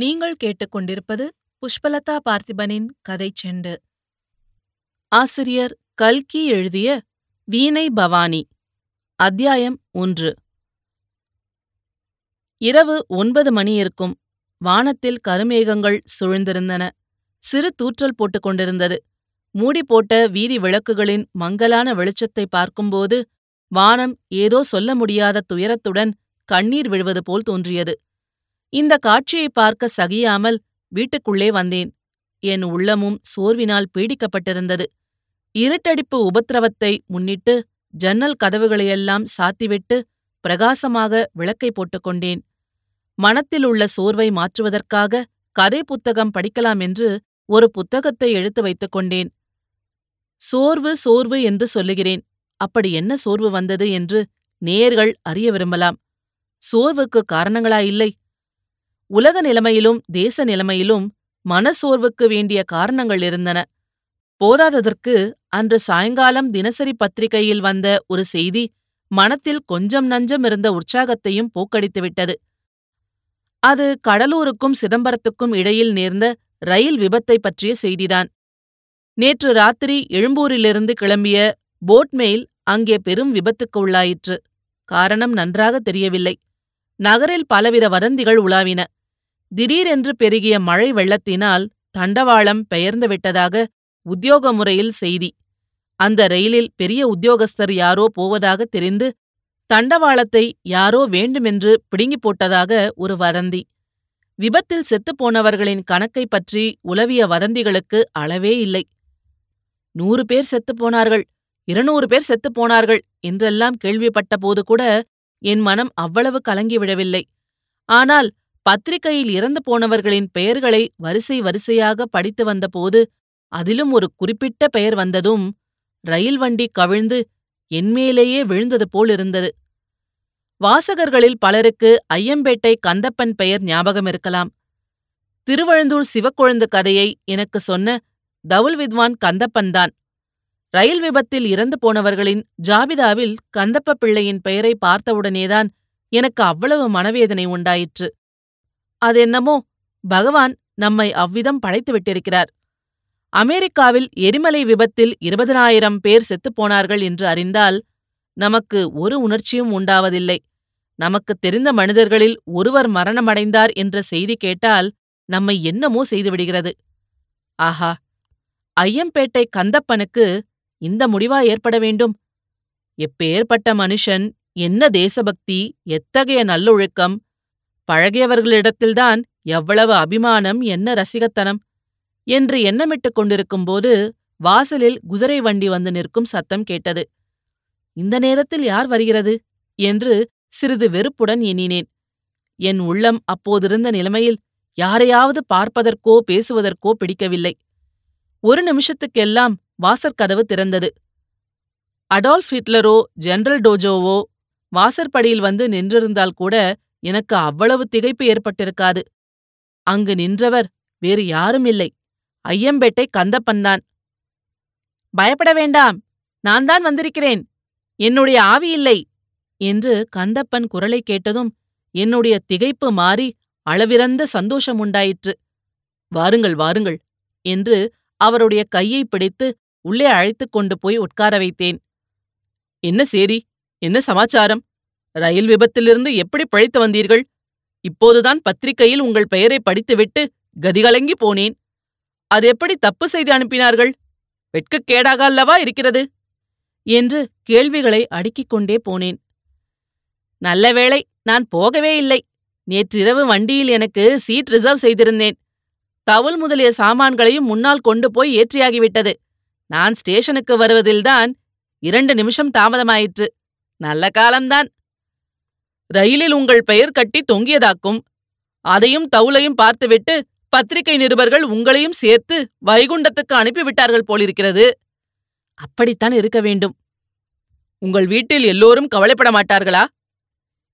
நீங்கள் கேட்டுக்கொண்டிருப்பது புஷ்பலதா பார்த்திபனின் கதைச் செண்டு. ஆசிரியர் கல்கி எழுதிய வீணை பவானி அத்தியாயம் ஒன்று. இரவு ஒன்பது மணி இருக்கும் வானத்தில் கருமேகங்கள் சுழ்ந்திருந்தன. சிறு தூற்றல் போட்டுக் கொண்டிருந்தது. மூடி போட்ட வீதி விளக்குகளின் மங்கலான வெளிச்சத்தை பார்க்கும்போது வானம் ஏதோ சொல்ல முடியாத துயரத்துடன் கண்ணீர் விழுவது போல் தோன்றியது. இந்த காட்சியை பார்க்க சகியாமல் வீட்டுக்குள்ளே வந்தேன். என் உள்ளமும் சோர்வினால் பீடிக்கப்பட்டிருந்தது. இருட்டடிப்பு உபத்திரவத்தை முன்னிட்டு ஜன்னல் கதவுகளையெல்லாம் சாத்திவிட்டு பிரகாசமாக விளக்கை போட்டுக்கொண்டேன் மனத்தில் உள்ள சோர்வை மாற்றுவதற்காக கதை புத்தகம் படிக்கலாம் என்று ஒரு புத்தகத்தை எடுத்து வைத்துக் கொண்டேன். சோர்வு சோர்வு என்று சொல்லுகிறேன். அப்படி என்ன சோர்வு வந்தது என்று நேயர்கள் அறிய விரும்பலாம். சோர்வுக்கு காரணங்களாயில்லை உலக நிலைமையிலும் தேச நிலைமையிலும் மனசோர்வுக்கு வேண்டிய காரணங்கள் இருந்தன. போதாததற்கு அன்று சாயங்காலம் தினசரி பத்திரிகையில் வந்த ஒரு செய்தி மனத்தில் கொஞ்சம் நஞ்சம் இருந்த உற்சாகத்தையும் போக்கடித்துவிட்டது அது கடலூருக்கும் சிதம்பரத்துக்கும் இடையில் நேர்ந்த ரயில் விபத்தை பற்றிய செய்திதான். நேற்று ராத்திரி எழும்பூரிலிருந்து கிளம்பிய போட்மெயில் அங்கே பெரும் விபத்துக்கு உள்ளாயிற்று. காரணம் நன்றாக தெரியவில்லை. நகரில் பலவித வதந்திகள் உலாவின. திடீரென்று பெருகிய மழை வெள்ளத்தினால் தண்டவாளம் பெயர்ந்து விட்டதாக உத்தியோக முறையில் செய்தி. அந்த ரயிலில் பெரிய உத்தியோகஸ்தர் யாரோ போவதாக தெரிந்து தண்டவாளத்தை யாரோ வேண்டுமென்று பிடுங்கி போட்டதாக ஒரு வதந்தி. விபத்தில் செத்துப்போனவர்களின் கணக்கை பற்றி உலவிய வதந்திகளுக்கு அளவே இல்லை. நூறு பேர் செத்துப் போனார்கள் இருநூறு பேர் செத்துப் போனார்கள் என்றெல்லாம் கேள்விப்பட்டபோது கூட என் மனம் அவ்வளவு கலங்கிவிடவில்லை. ஆனால் பத்திரிகையில் இறந்து போனவர்களின் பெயர்களை வரிசை வரிசையாக படித்து வந்தபோது அதிலும் ஒரு குறிப்பிட்ட பெயர் வந்ததும் ரயில் வண்டி கவிழ்ந்து என்மேலேயே விழுந்தது போலிருந்தது வாசகர்களில் பலருக்கு ஐயம்பேட்டை கந்தப்பன் பெயர் ஞாபகம் இருக்கலாம். திருவழுந்தூர் சிவக்கொழுந்து கதையை எனக்கு சொன்ன தவுல் வித்வான் கந்தப்பன்தான் ரயில் விபத்தில் இறந்து போனவர்களின் ஜாபிதாவில் கந்தப்ப பிள்ளையின் பெயரை பார்த்தவுடனேதான் எனக்கு அவ்வளவு மனவேதனை உண்டாயிற்று. அதென்னமோ பகவான் நம்மை அவ்விதம் படைத்து விட்டிருக்கிறார். அமெரிக்காவில் எரிமலை விபத்தில் இருபதனாயிரம் பேர் செத்துப்போனார்கள் என்று அறிந்தால் நமக்கு ஒரு உணர்ச்சியும் உண்டாவதில்லை. நமக்குத் தெரிந்த மனிதர்களில் ஒருவர் மரணமடைந்தார் என்ற செய்தி கேட்டால் நம்மை என்னமோ செய்துவிடுகிறது ஆஹா! ஐயம்பேட்டை கந்தப்பனுக்கு இந்த முடிவா ஏற்பட வேண்டும்? எப்பேற்பட்ட மனுஷன் என்ன தேசபக்தி எத்தகைய நல்லொழுக்கம் பழகியவர்களிடத்தில்தான் எவ்வளவு அபிமானம் என்ன ரசிகத்தனம் என்று எண்ணமிட்டுக் கொண்டிருக்கும்போது வாசலில் குதிரை வண்டி வந்து நிற்கும் சத்தம் கேட்டது. இந்த நேரத்தில் யார் வருகிறது? என்று சிறிது வெறுப்புடன் எண்ணினேன். என் உள்ளம் அப்போதிருந்த நிலைமையில் யாரையாவது பார்ப்பதற்கோ பேசுவதற்கோ பிடிக்கவில்லை. ஒரு நிமிஷத்துக்கெல்லாம் வாசற்கதவு திறந்தது. அடால்ஃப் ஹிட்லரோ ஜெனரல் டோஜோவோ வாசற்படியில் வந்து நின்றிருந்தால் கூட எனக்கு அவ்வளவு திகைப்பு ஏற்பட்டிருக்காது. அங்கு நின்றவர் வேறு யாரும் இல்லை. ஐயம்பேட்டை கந்தப்பன்தான் பயப்பட வேண்டாம். நான் தான் வந்திருக்கிறேன். என்னுடைய ஆவி இல்லை. என்று கந்தப்பன் குரலை கேட்டதும் என்னுடைய திகைப்பு மாறி அளவிறந்த சந்தோஷம் உண்டாயிற்று. வாருங்கள் வாருங்கள் என்று அவருடைய கையை பிடித்து உள்ளே அழைத்துக் கொண்டு போய் உட்கார வைத்தேன். என்ன சேரி? என்ன சமாச்சாரம்? ரயில் விபத்திலிருந்து எப்படி பிழைத்து வந்தீர்கள்? இப்போதுதான் பத்திரிகையில் உங்கள் பெயரை படித்துவிட்டு கதிகலங்கி போனேன். அது எப்படி தப்பு செய்து அனுப்பினார்கள்? வெட்கக்கேடாக அல்லவா இருக்கிறது? என்று கேள்விகளை அடுக்கிக் கொண்டே போனேன். நல்ல வேளை நான் போகவே இல்லை. நேற்றிரவு வண்டியில் எனக்கு சீட் ரிசர்வ் செய்திருந்தேன். தவுல் முதலிய சாமான்களையும் முன்னால் கொண்டு போய் ஏற்றியாகிவிட்டது. நான் ஸ்டேஷனுக்கு வருவதில்தான் இரண்டு நிமிஷம் தாமதமாயிற்று. நல்ல காலம்தான். ரயிலில் உங்கள் பெயர் கட்டி தொங்கியதாக்கும். அதையும் தவுலையும் பார்த்துவிட்டு பத்திரிகை நிருபர்கள் உங்களையும் சேர்த்து வைகுண்டத்துக்கு அனுப்பிவிட்டார்கள் போலிருக்கிறது. அப்படித்தான் இருக்க வேண்டும். உங்கள் வீட்டில் எல்லோரும் கவலைப்பட மாட்டார்களா?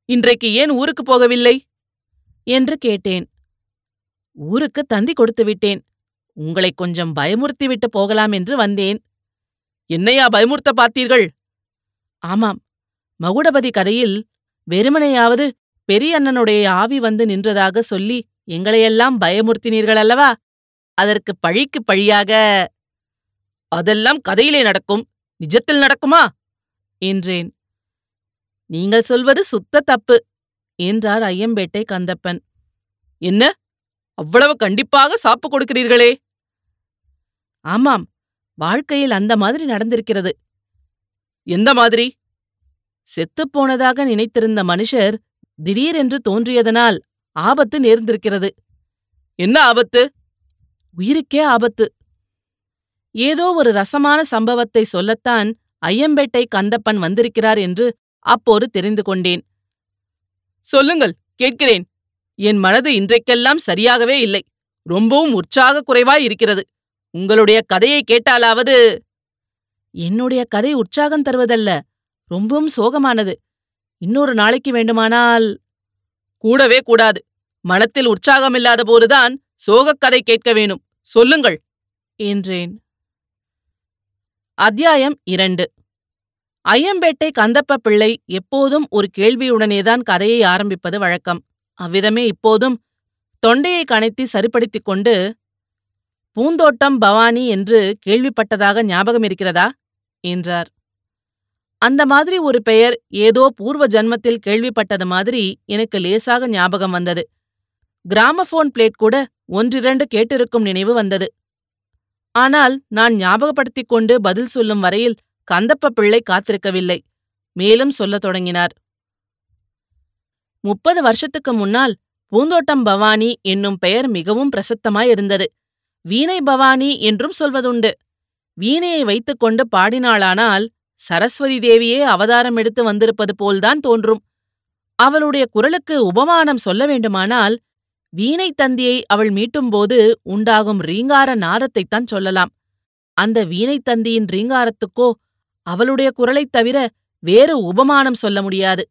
இன்றைக்கு ஏன் ஊருக்கு போகவில்லை? என்று கேட்டேன். ஊருக்கு தந்தி கொடுத்து விட்டேன். உங்களை கொஞ்சம் பயமுறுத்திவிட்டு போகலாம் என்று வந்தேன். என்னையா பயமுறுத்த பார்த்தீர்கள்? ஆமாம். மகுடபதி கதையில் வெறுமனையாவது பெரியண்ணனுடைய ஆவி வந்து நின்றதாக சொல்லி எங்களையெல்லாம் பயமுறுத்தினீர்கள் அல்லவா அதற்கு பழிக்கு பழியாக அதெல்லாம் கதையிலே நடக்கும். நிஜத்தில் நடக்குமா? என்றேன். நீங்கள் சொல்வது சுத்த தப்பு என்றார் ஐயம்பேட்டை கந்தப்பன். என்ன? அவ்வளவு கண்டிப்பாக சாப்பு கொடுக்கிறீர்களே? ஆமாம். வாழ்க்கையில் அந்த மாதிரி நடந்திருக்கிறது. எந்த மாதிரி? செத்துப்போனதாக நினைத்திருந்த மனுஷர் திடீரென்று தோன்றியதனால் ஆபத்து நேர்ந்திருக்கிறது. என்ன ஆபத்து? உயிருக்கே ஆபத்து. ஏதோ ஒரு ரசமான சம்பவத்தை சொல்லத்தான் ஐயம்பேட்டை கந்தப்பன் வந்திருக்கிறார் என்று அப்போது தெரிந்து கொண்டேன். சொல்லுங்கள் கேட்கிறேன். என் மனது இன்றைக்கெல்லாம் சரியாகவே இல்லை. ரொம்பவும் உற்சாக குறைவாய் இருக்கிறது. உங்களுடைய கதையை கேட்டாலாவது என்னுடைய கதை உற்சாகம் தருவதல்ல. ரொம்பவும் சோகமானது. இன்னொரு நாளைக்கு வேண்டுமானால் கூடவே கூடாது. மனத்தில் உற்சாகமில்லாத போதுதான் சோகக் கதை கேட்க வேணும். சொல்லுங்கள். என்றேன். அத்தியாயம் இரண்டு. ஐயம்பேட்டை கந்தப்ப பிள்ளை எப்போதும் ஒரு கேள்வியுடனேதான் கதையை ஆரம்பிப்பது வழக்கம். அவ்விதமே இப்போதும் தொண்டையை கணைத்தி சரிப்படுத்திக் கொண்டு பூந்தோட்டம் பவானி என்று கேள்விப்பட்டதாக ஞாபகம் இருக்கிறதா? என்றார். அந்த மாதிரி ஒரு பெயர் ஏதோ பூர்வ ஜன்மத்தில் கேள்விப்பட்டது மாதிரி எனக்கு லேசாக ஞாபகம் வந்தது. கிராமபோன் பிளேட் கூட ஒன்றிரண்டு கேட்டிருக்கும் நினைவு வந்தது. ஆனால் நான் ஞாபகப்படுத்திக் கொண்டு பதில் சொல்லும் வரையில் கந்தப்ப பிள்ளை காத்திருக்கவில்லை. மேலும் சொல்லத் தொடங்கினார். முப்பது வருஷத்துக்கு முன்னால் பூந்தோட்டம் பவானி என்னும் பெயர் மிகவும் பிரசித்தமாயிருந்தது வீணை பவானி என்றும் சொல்வதுண்டு. வீணையை வைத்துக்கொண்டு பாடினாளானால் சரஸ்வதி தேவியே அவதாரம் எடுத்து வந்திருப்பது போல்தான் தோன்றும். அவளுடைய குரலுக்கு உபமானம் சொல்ல வேண்டுமானால் வீணை தந்தியை அவள் மீட்டும்போது உண்டாகும் ரீங்கார நாதத்தைத்தான் சொல்லலாம். அந்த வீணை தந்தியின் ரீங்காரத்துக்கோ அவளுடைய குரலைத் தவிர வேறு உபமானம் சொல்ல முடியாது.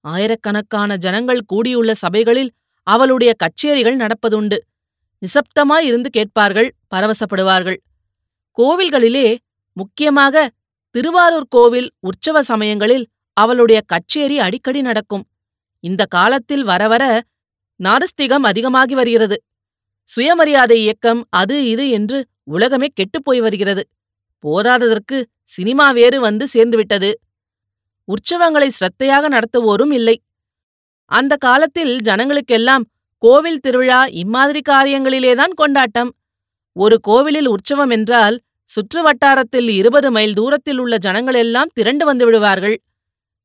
ஆயிரக்கணக்கான ஜனங்கள் கூடியுள்ள சபைகளில் அவளுடைய கச்சேரிகள் நடப்பதுண்டு. நிசப்தமாயிருந்து கேட்பார்கள் பரவசப்படுவார்கள். கோவில்களிலே முக்கியமாக திருவாரூர் கோவில் உற்சவ சமயங்களில் அவளுடைய கச்சேரி அடிக்கடி நடக்கும். இந்த காலத்தில் வரவர நாரஸ்திகம் அதிகமாகி வருகிறது. சுயமரியாதை இயக்கம் அது இது என்று உலகமே கெட்டுப்போய் வருகிறது. போதாததற்கு சினிமா வேறு வந்து சேர்ந்துவிட்டது உற்சவங்களை ஸ்ரத்தையாக நடத்துவோரும் இல்லை. அந்த காலத்தில் ஜனங்களுக்கெல்லாம் கோவில் திருவிழா இம்மாதிரி காரியங்களிலேதான் கொண்டாட்டம். ஒரு கோவிலில் உற்சவம் என்றால் சுற்று வட்டாரத்தில் இருபது மைல் தூரத்தில் உள்ள ஜனங்களெல்லாம் திரண்டு வந்து விடுவார்கள்.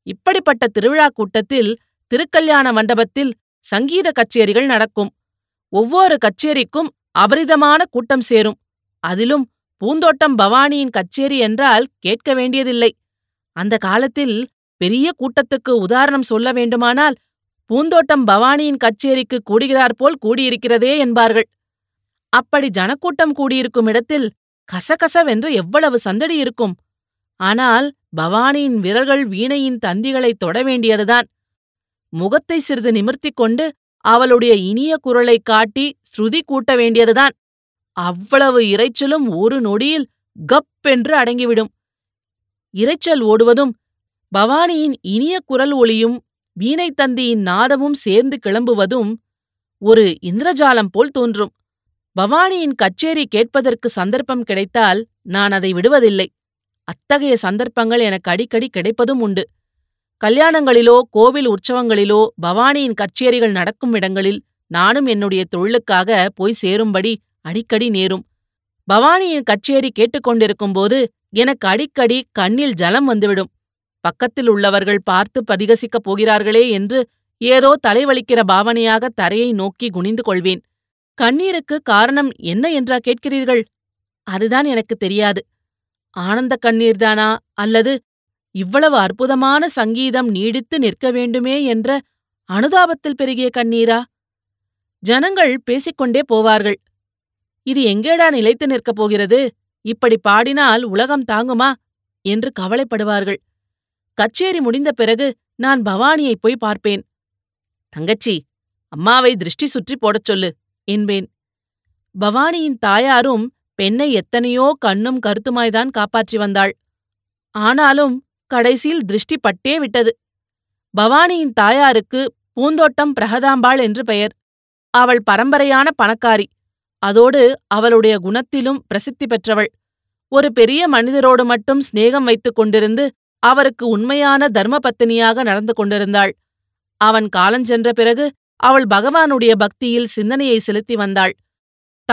இப்படிப்பட்ட திருவிழா கூட்டத்தில் திருக்கல்யாண மண்டபத்தில் சங்கீத கச்சேரிகள் நடக்கும். ஒவ்வொரு கச்சேரிக்கும் அபரிதமான கூட்டம் சேரும். அதிலும் பூந்தோட்டம் பவானியின் கச்சேரி என்றால் கேட்க வேண்டியதில்லை. அந்த காலத்தில் பெரிய கூட்டத்துக்கு உதாரணம் சொல்ல வேண்டுமானால் பூந்தோட்டம் பவானியின் கச்சேரிக்கு கூடுகிறாற்போல் கூடியிருக்கிறதே என்பார்கள். அப்படி ஜனக்கூட்டம் கூடியிருக்கும் இடத்தில் கசகசவென்று எவ்வளவு சந்தடி இருக்கும்? ஆனால் பவானியின் விரல்கள் வீணையின் தந்திகளைத் தொட வேண்டியதுதான். முகத்தை சிறிது நிமிர்த்திக் கொண்டு அவளுடைய இனிய குரலைக் காட்டி ஸ்ருதி கூட்ட வேண்டியதுதான். அவ்வளவு இரைச்சலும் ஒரு நொடியில் கப் என்று அடங்கிவிடும். இரைச்சல் ஓடுவதும் பவானியின் இனிய குரல் ஒளியும் வீணைத் தந்தியின் நாதமும் சேர்ந்து கிளம்புவதும் ஒரு இந்திரஜாலம் போல் தோன்றும். பவானியின் கச்சேரி கேட்பதற்கு சந்தர்ப்பம் கிடைத்தால் நான் அதை விடுவதில்லை. அத்தகைய சந்தர்ப்பங்கள் எனக்கு அடிக்கடி கிடைப்பதும் உண்டு. கல்யாணங்களிலோ கோவில் உற்சவங்களிலோ பவானியின் கச்சேரிகள் நடக்கும் இடங்களில் நானும் என்னுடைய தொழிலுக்காக போய் சேரும்படி அடிக்கடி நேரும். பவானியின் கச்சேரி கேட்டுக்கொண்டிருக்கும்போது எனக்கு அடிக்கடி கண்ணில் ஜலம் வந்துவிடும். பக்கத்தில் உள்ளவர்கள் பார்த்து பரிகசிக்கப் போகிறார்களே என்று ஏதோ தலைவலிக்கிற பாவனையாக தரையை நோக்கி குனிந்து கொள்வேன். கண்ணீருக்கு காரணம் என்ன என்றா கேட்கிறீர்கள்? அதுதான் எனக்கு தெரியாது. ஆனந்த கண்ணீர்தானா அல்லது இவ்வளவு அற்புதமான சங்கீதம் நீடித்து நிற்க வேண்டுமே என்ற அனுதாபத்தில் பெருகிய கண்ணீரா? ஜனங்கள் பேசிக்கொண்டே போவார்கள். இது எங்கேடா நிலைத்து நிற்கப் போகிறது? இப்படி பாடினால் உலகம் தாங்குமா? என்று கவலைப்படுவார்கள். கச்சேரி முடிந்த பிறகு நான் பவானியைப் போய் பார்ப்பேன். தங்கச்சி அம்மாவை திருஷ்டி சுற்றி போடச் சொல்லு. என்பேன். பவானியின் தாயாரும் பெண்ணை எத்தனையோ கண்ணும் கருத்துமாய்தான் காப்பாற்றி வந்தாள். ஆனாலும் கடைசியில் திருஷ்டி பட்டே விட்டது. பவானியின் தாயாருக்கு பூந்தோட்டம் பிரகதாம்பாள் என்று பெயர். அவள் பரம்பரையான பணக்காரி. அதோடு அவளுடைய குணத்திலும் பிரசித்தி பெற்றவள். ஒரு பெரிய மனிதரோடு மட்டும் சிநேகம் வைத்துக் கொண்டிருந்து அவருக்கு உண்மையான தர்மபத்தினியாக நடந்து கொண்டிருந்தாள். அவன் காலஞ்சென்ற பிறகு அவள் பகவானுடைய பக்தியில் சிந்தனையை செலுத்தி வந்தாள்.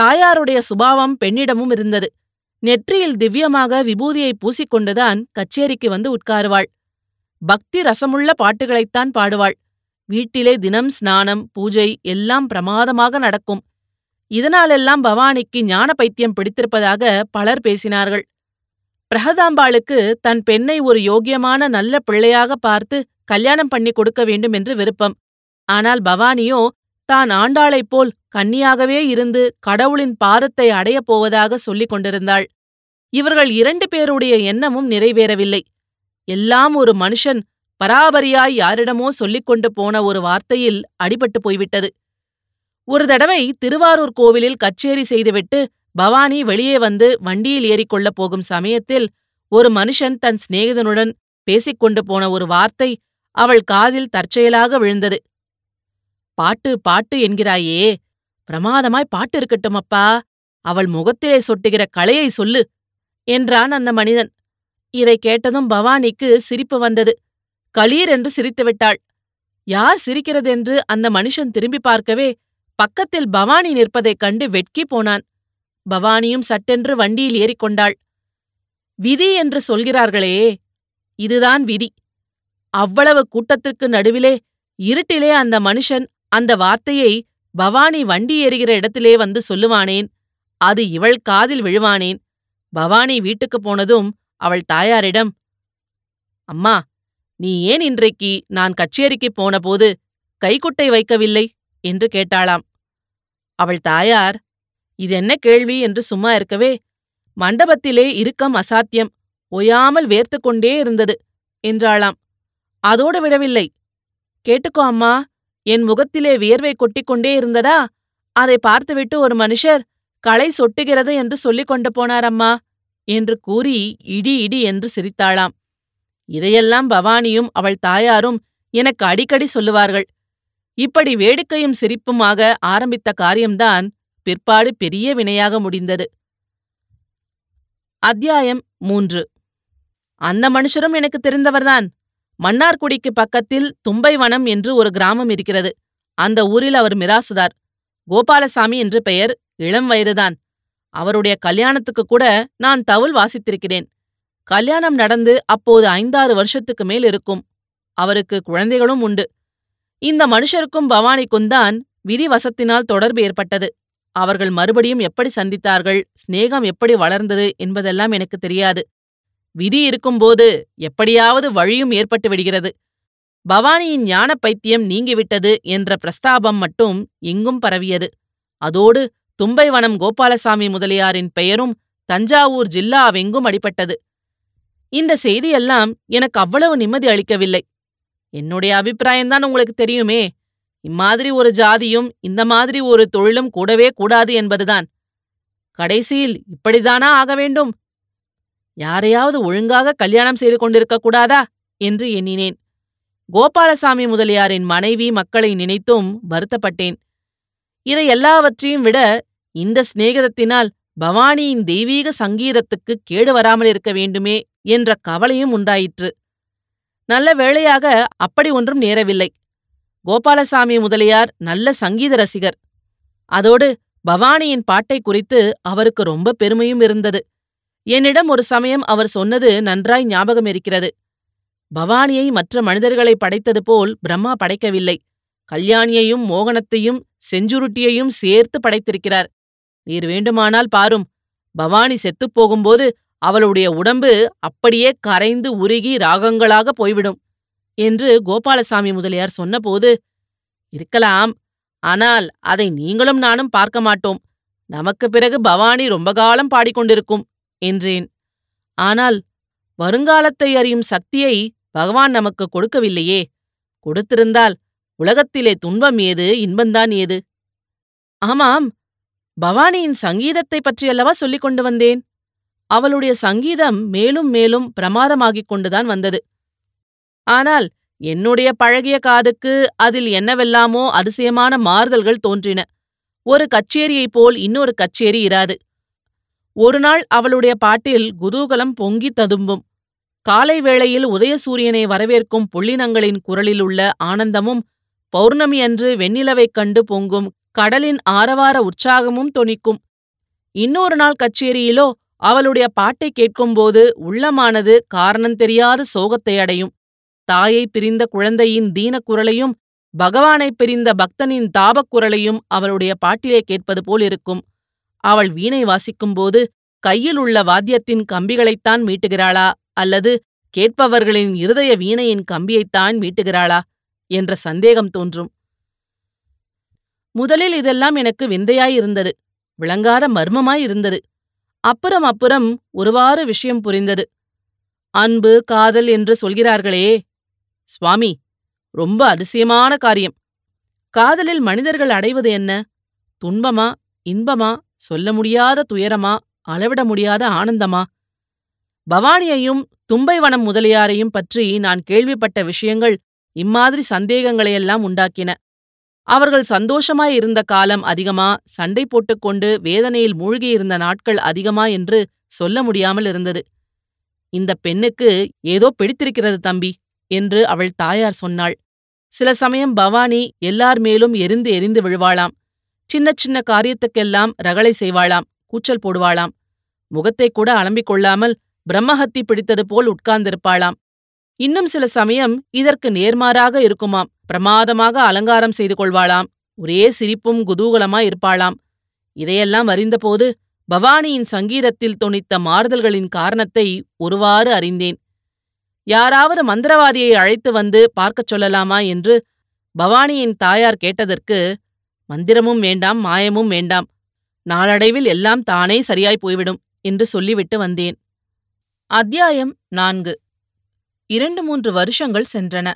தாயாருடைய சுபாவம் பெண்ணிடமும் இருந்தது. நெற்றியில் திவ்யமாக விபூதியை பூசிக்கொண்டுதான் கச்சேரிக்கு வந்து உட்காருவாள். பக்தி ரசமுள்ள பாட்டுகளைத்தான் பாடுவாள். வீட்டிலே தினம் ஸ்நானம் பூஜை எல்லாம் பிரமாதமாக நடக்கும். இதனாலெல்லாம் பவானிக்கு ஞான பைத்தியம் பிடித்திருப்பதாக பலர் பேசினார்கள். பிரகதாம்பாளுக்கு தன் பெண்ணை ஒரு யோகியமான நல்ல பிள்ளையாக பார்த்து கல்யாணம் பண்ணி கொடுக்க வேண்டும் என்று விருப்பம். ஆனால் பவானியோ தான் ஆண்டாளைப் போல் கன்னியாகவே இருந்து கடவுளின் பாதத்தை அடையப் போவதாக சொல்லிக் கொண்டிருந்தாள். இவர்கள் இரண்டு பேருடைய எண்ணமும் நிறைவேறவில்லை. எல்லாம் ஒரு மனுஷன் பராபரியாய் யாரிடமோ சொல்லிக் கொண்டு போன ஒரு வார்த்தையில் அடிபட்டு போய்விட்டது. ஒரு தடவை திருவாரூர் கோவிலில் கச்சேரி செய்துவிட்டு பவானி வெளியே வந்து வண்டியில் ஏறிக்கொள்ளப் போகும் சமயத்தில் ஒரு மனுஷன் தன் சிநேகிதனுடன் பேசிக்கொண்டு போன ஒரு வார்த்தை அவள் காதில் தற்செயலாக விழுந்தது. பாட்டு பாட்டு என்கிறாயே. பிரமாதமாய் பாட்டு இருக்கட்டும் அப்பா. அவள் முகத்திலே சொட்டுகிற களையை சொல்லு என்றான் அந்த மனிதன். இதை கேட்டதும் பவானிக்கு சிரிப்பு வந்தது. களீர் என்று சிரித்துவிட்டாள் யார் சிரிக்கிறதென்று அந்த மனுஷன் திரும்பி பார்க்கவே பக்கத்தில் பவானி நிற்பதைக் கண்டு வெட்கி போனான். பவானியும் சட்டென்று வண்டியில் ஏறிக்கொண்டாள். விதி என்று சொல்கிறார்களே இதுதான் விதி. அவ்வளவு கூட்டத்திற்கு நடுவிலே இருட்டிலே அந்த மனுஷன் அந்த வார்த்தையை பவானி வண்டி ஏறுகிற இடத்திலே வந்து சொல்லுவானேன். அது இவள் காதில் விழுவானேன். பவானி வீட்டுக்குப் போனதும் அவள் தாயாரிடம் அம்மா நீ ஏன் இன்றைக்கு நான் கச்சேரிக்குப் போனபோது கைக்குட்டை வைக்கவில்லை? என்று கேட்டாளாம். அவள் தாயார் இதென்ன கேள்வி? என்று சும்மா இருக்கவே மண்டபத்திலே இறுக்கம் அசாத்தியம். ஒயாமல் வேர்த்துக் கொண்டே இருந்தது என்றாளாம். அதோடு விடவில்லை. கேட்டுக்கோ அம்மா. என் முகத்திலே வியர்வை கொட்டிக்கொண்டே இருந்ததா? அதை பார்த்துவிட்டு ஒரு மனுஷர் களை சொட்டுகிறது என்று சொல்லிக் கொண்டு போனாரம்மா என்று கூறி இடி இடி என்று சிரித்தாளாம். இதையெல்லாம் பவானியும் அவள் தாயாரும் எனக்கு அடிக்கடி சொல்லுவார்கள். இப்படி வேடிக்கையும் சிரிப்புமாக ஆரம்பித்த காரியம்தான் பிற்பாடு பெரிய வினையாக முடிந்தது. அத்தியாயம் மூன்று. அந்த மனுஷரும் எனக்கு தெரிந்தவர்தான். மன்னார்குடிக்கு பக்கத்தில் தும்பைவனம் என்று ஒரு கிராமம் இருக்கிறது. அந்த ஊரில் அவர் மிராசுதார். கோபாலசாமி என்று பெயர் இளம் வயதுதான். அவருடைய கல்யாணத்துக்கு கூட நான் தவுல் வாசித்திருக்கிறேன். கல்யாணம் நடந்து அப்போது ஐந்தாறு வருஷத்துக்கு மேல் இருக்கும். அவருக்கு குழந்தைகளும் உண்டு. இந்த மனுஷருக்கும் பவானிக்கும்தான் விதிவசத்தினால் தொடர்பு ஏற்பட்டது. அவர்கள் மறுபடியும் எப்படி சந்தித்தார்கள் சிநேகம் எப்படி வளர்ந்தது என்பதெல்லாம் எனக்கு தெரியாது. விதி இருக்கும்போது எப்படியாவது வழியும் ஏற்பட்டு விடுகிறது. பவானியின் ஞான பைத்தியம் நீங்கிவிட்டது என்ற பிரஸ்தாபம் மட்டும் எங்கும் பரவியது. அதோடு தும்பைவனம் கோபாலசாமி முதலியாரின் பெயரும் தஞ்சாவூர் ஜில்லாவெங்கும் அடிபட்டது. இந்த செய்தியெல்லாம் எனக்கு அவ்வளவு நிம்மதி அளிக்கவில்லை. என்னுடைய அபிப்பிராயம்தான் உங்களுக்கு தெரியுமே. இம்மாதிரி ஒரு ஜாதியும் இந்த மாதிரி ஒரு தொழிலும் கூடவே கூடாது என்பதுதான். கடைசியில் இப்படிதானா ஆக வேண்டும்? யாரையாவது ஒழுங்காக கல்யாணம் செய்து கொண்டிருக்க கூடாதா? என்று எண்ணினேன். கோபாலசாமி முதலியாரின் மனைவி மக்களை நினைத்தும் வருத்தப்பட்டேன். இதை எல்லாவற்றையும் விட இந்த சிநேகிதத்தினால் பவானியின் தெய்வீக சங்கீதத்துக்கு கேடு வராமல் இருக்க வேண்டுமே என்ற கவலையும் உண்டாயிற்று. நல்ல வேளையாக அப்படி ஒன்றும் நேரவில்லை. கோபாலசாமி முதலியார் நல்ல சங்கீத ரசிகர். அதோடு பவானியின் பாட்டை குறித்து அவருக்கு ரொம்ப பெருமையும் இருந்தது. என்னிடம் ஒரு சமயம் அவர் சொன்னது நன்றாய் ஞாபகம் இருக்கிறது பவானியை மற்ற மனிதர்களை படைத்தது போல் பிரம்மா படைக்கவில்லை. கல்யாணியையும் மோகனத்தையும் செஞ்சுருட்டியையும் சேர்த்து படைத்திருக்கிறார். நீர் வேண்டுமானால் பாரும். பவானி செத்துப் போகும்போது அவளுடைய உடம்பு அப்படியே கரைந்து உருகி ராகங்களாக போய்விடும் என்று கோபாலசாமி முதலியார் சொன்னபோது இருக்கலாம். ஆனால் அதை நீங்களும் நானும் பார்க்க மாட்டோம். நமக்கு பிறகு பவானி ரொம்ப காலம் பாடிக்கொண்டிருக்கும். என்றேன். ஆனால் வருங்காலத்தை அறியும் சக்தியை பகவான் நமக்கு கொடுக்கவில்லையே. கொடுத்திருந்தால் உலகத்திலே துன்பம் ஏது இன்பந்தான் ஏது? ஆமாம். பவானியின் சங்கீதத்தைப் பற்றியல்லவா சொல்லிக் கொண்டு வந்தேன்? அவளுடைய சங்கீதம் மேலும் மேலும் பிரமாதமாகிக் கொண்டுதான் வந்தது. ஆனால் என்னுடைய பழகிய காதுக்கு அதில் என்னவெல்லாமோ அதிசயமான மாறுதல்கள் தோன்றின. ஒரு கச்சேரியைப் போல் இன்னொரு கச்சேரி இராது. ஒருநாள் அவளுடைய பாட்டில் குதூகலம் பொங்கித் ததும்பும். காலை வேளையில் உதயசூரியனை வரவேற்கும் புள்ளினங்களின் குரலில் உள்ள ஆனந்தமும் பௌர்ணமி அன்று வெண்ணிலவைக் கண்டு பொங்கும் கடலின் ஆரவார உற்சாகமும் தொனிக்கும். இன்னொரு நாள் கச்சேரியிலோ அவளுடைய பாட்டைக் கேட்கும்போது உள்ளமானது காரணம் தெரியாத சோகத்தை அடையும். தாயை பிரிந்த குழந்தையின் தீனக் குரலையும் பகவானைப் பிரிந்த பக்தனின் தாபக் குரலையும் அவளுடைய பாட்டிலே கேட்பது போல் இருக்கும். அவள் வீணை வாசிக்கும்போது கையில் உள்ள வாத்தியத்தின் கம்பிகளைத்தான் மீட்டுகிறாளா? அல்லது கேட்பவர்களின் இருதய வீணையின் கம்பியைத்தான் மீட்டுகிறாளா? என்ற சந்தேகம் தோன்றும். முதலில் இதெல்லாம் எனக்கு விந்தையாயிருந்தது. விளங்காத மர்மமாயிருந்தது. அப்புறம் அப்புறம் ஒருவாறு விஷயம் புரிந்தது. அன்பு காதல் என்று சொல்கிறார்களே. சுவாமி ரொம்ப அதிசயமான காரியம். காதலில் மனிதர்கள் அடைவது என்ன? துன்பமா? இன்பமா? சொல்ல முடியாத துயரமா அளவிட முடியாத ஆனந்தமா? பவானியையும் தும்பைவனம் முதலியாரையும் பற்றி நான் கேள்விப்பட்ட விஷயங்கள் இம்மாதிரி சந்தேகங்களையெல்லாம் உண்டாக்கின. அவர்கள் சந்தோஷமாயிருந்த காலம் அதிகமா சண்டை போட்டுக்கொண்டு வேதனையில் மூழ்கியிருந்த நாட்கள் அதிகமா என்று சொல்ல முடியாமல் இருந்தது. இந்த பெண்ணுக்கு ஏதோ பிடித்திருக்கிறது தம்பி என்று அவள் தாயார் சொன்னாள். சில சமயம் பவானி எல்லார் மேலும் எரிந்து எரிந்து விழுவாளாம். சின்ன சின்ன காரியத்துக்கெல்லாம் ரகளை செய்வாளாம் கூச்சல் போடுவாளாம். முகத்தைக் கூட அலம்பிக் கொள்ளாமல் பிரம்மஹத்தி பிடித்தது போல் உட்கார்ந்திருப்பாளாம். இன்னும் சில சமயம் இதற்கு நேர்மாறாக இருக்குமாம் பிரமாதமாக அலங்காரம் செய்து கொள்வாளாம் ஒரே சிரிப்பும் குதூகலமாய் இருப்பாளாம். இதையெல்லாம் அறிந்தபோது பவானியின் சங்கீதத்தில் தொனித்த மாறுதல்களின் காரணத்தை ஒருவாறு அறிந்தேன். யாராவது மந்திரவாதியை அழைத்து வந்து பார்க்கச் சொல்லலாமா என்று பவானியின் தாயார் கேட்டதற்கு மந்திரமும் வேண்டாம் மாயமும் வேண்டாம். நாளடைவில் எல்லாம் தானே சரியாய் போய்விடும் என்று சொல்லிவிட்டு வந்தேன். அத்தியாயம் நான்கு. இரண்டு மூன்று வருஷங்கள் சென்றன.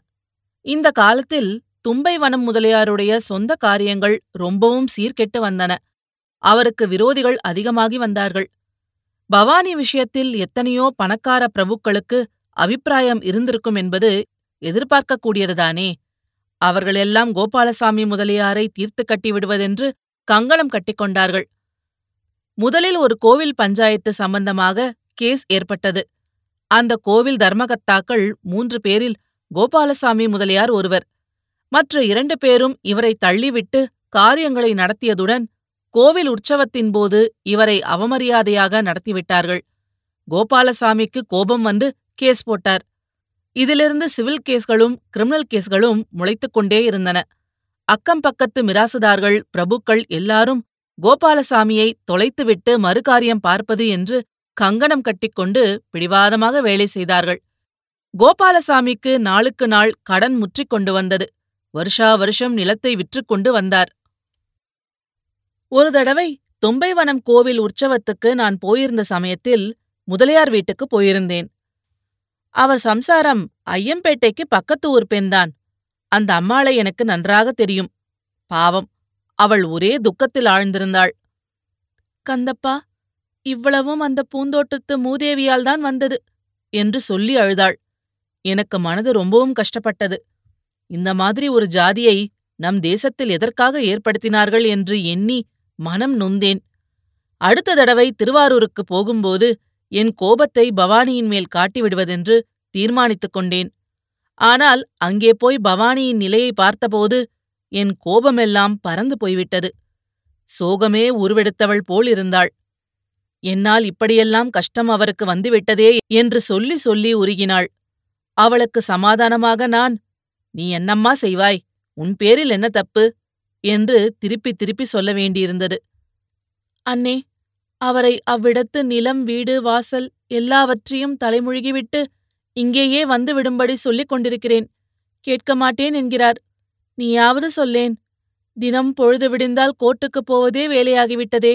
இந்த காலத்தில் தும்பை வனம் முதலியாருடைய சொந்த காரியங்கள் ரொம்பவும் சீர்கெட்டு வந்தன. அவருக்கு விரோதிகள் அதிகமாகி வந்தார்கள். பவானி விஷயத்தில் எத்தனையோ பணக்கார பிரபுக்களுக்கு அபிப்பிராயம் இருந்திருக்கும் என்பது எதிர்பார்க்கக்கூடியதுதானே? அவர்களெல்லாம் கோபாலசாமி முதலியாரை தீர்த்து கட்டி விடுவதென்று கங்கணம் கட்டிக்கொண்டார்கள் முதலில் ஒரு கோவில் பஞ்சாயத்து சம்பந்தமாக கேஸ் ஏற்பட்டது. அந்த கோவில் தர்மகத்தாக்கள் மூன்று பேரில் கோபாலசாமி முதலியார் ஒருவர். மற்ற இரண்டு பேரும் இவரை தள்ளிவிட்டு காரியங்களை நடத்தியதுடன் கோவில் உற்சவத்தின் போது இவரை அவமரியாதையாக நடத்திவிட்டார்கள். கோபாலசாமிக்கு கோபம் வந்து கேஸ் போட்டார். இதிலிருந்து சிவில் கேஸ்களும் கிரிமினல் கேஸ்களும் முளைத்துக் கொண்டே இருந்தன. அக்கம் பக்கத்து மிராசுதார்கள் பிரபுக்கள் எல்லாரும் கோபாலசாமியை தொலைத்துவிட்டு மறுகாரியம் பார்ப்பது என்று கங்கணம் கட்டிக்கொண்டு பிடிவாதமாக வேலை செய்தார்கள். கோபாலசாமிக்கு நாளுக்கு நாள் கடன் முற்றிக் கொண்டு வந்தது. வருஷா வருஷம் நிலத்தை விற்றுக்கொண்டு வந்தார். ஒரு தடவை தொம்பைவனம் கோவில் உற்சவத்துக்கு நான் போயிருந்த சமயத்தில் முதலியார் வீட்டுக்கு போயிருந்தேன். அவர் சம்சாரம் ஐயம்பேட்டைக்கு பக்கத்து ஊர் பெண்தான் அந்த அம்மாளை எனக்கு நன்றாக தெரியும். பாவம் அவள் ஒரே துக்கத்தில் ஆழ்ந்திருந்தாள். கந்தப்பா இவ்வளவும் அந்த பூந்தோட்டத்து மூதேவியால் தான் வந்தது என்று சொல்லி அழுதாள். எனக்கு மனது ரொம்பவும் கஷ்டப்பட்டது. இந்த மாதிரி ஒரு ஜாதியை நம் தேசத்தில் எதற்காக ஏற்படுத்தினார்கள் என்று எண்ணி மனம் நொந்தேன். அடுத்த தடவை திருவாரூருக்கு போகும்போது என் கோபத்தை பவானியின் மேல் காட்டிவிடுவதென்று தீர்மானித்துக் கொண்டேன். ஆனால் அங்கே போய் பவானியின் நிலையை பார்த்தபோது என் கோபமெல்லாம் பறந்து போய்விட்டது. சோகமே உருவெடுத்தவள் போல் இருந்தாள் என்னால் இப்படியெல்லாம் கஷ்டம் அவருக்கு வந்துவிட்டதே என்று சொல்லி சொல்லி உருகினாள். அவளுக்கு சமாதானமாக நான் நீ என்னம்மா செய்வாய்? உன் பேரில் என்ன தப்பு? என்று திருப்பி திருப்பி சொல்ல வேண்டியிருந்தது. அண்ணே அவரை அவ்விடத்து நிலம் வீடு வாசல் எல்லாவற்றையும் தலைமுழுகிவிட்டு இங்கேயே வந்துவிடும்படி சொல்லிக் கொண்டிருக்கிறேன். கேட்க மாட்டேன் என்கிறார். நீயாவது சொல்லேன். தினம் பொழுது விடிந்தால் கோர்ட்டுக்குப் போவதே வேலையாகிவிட்டதே.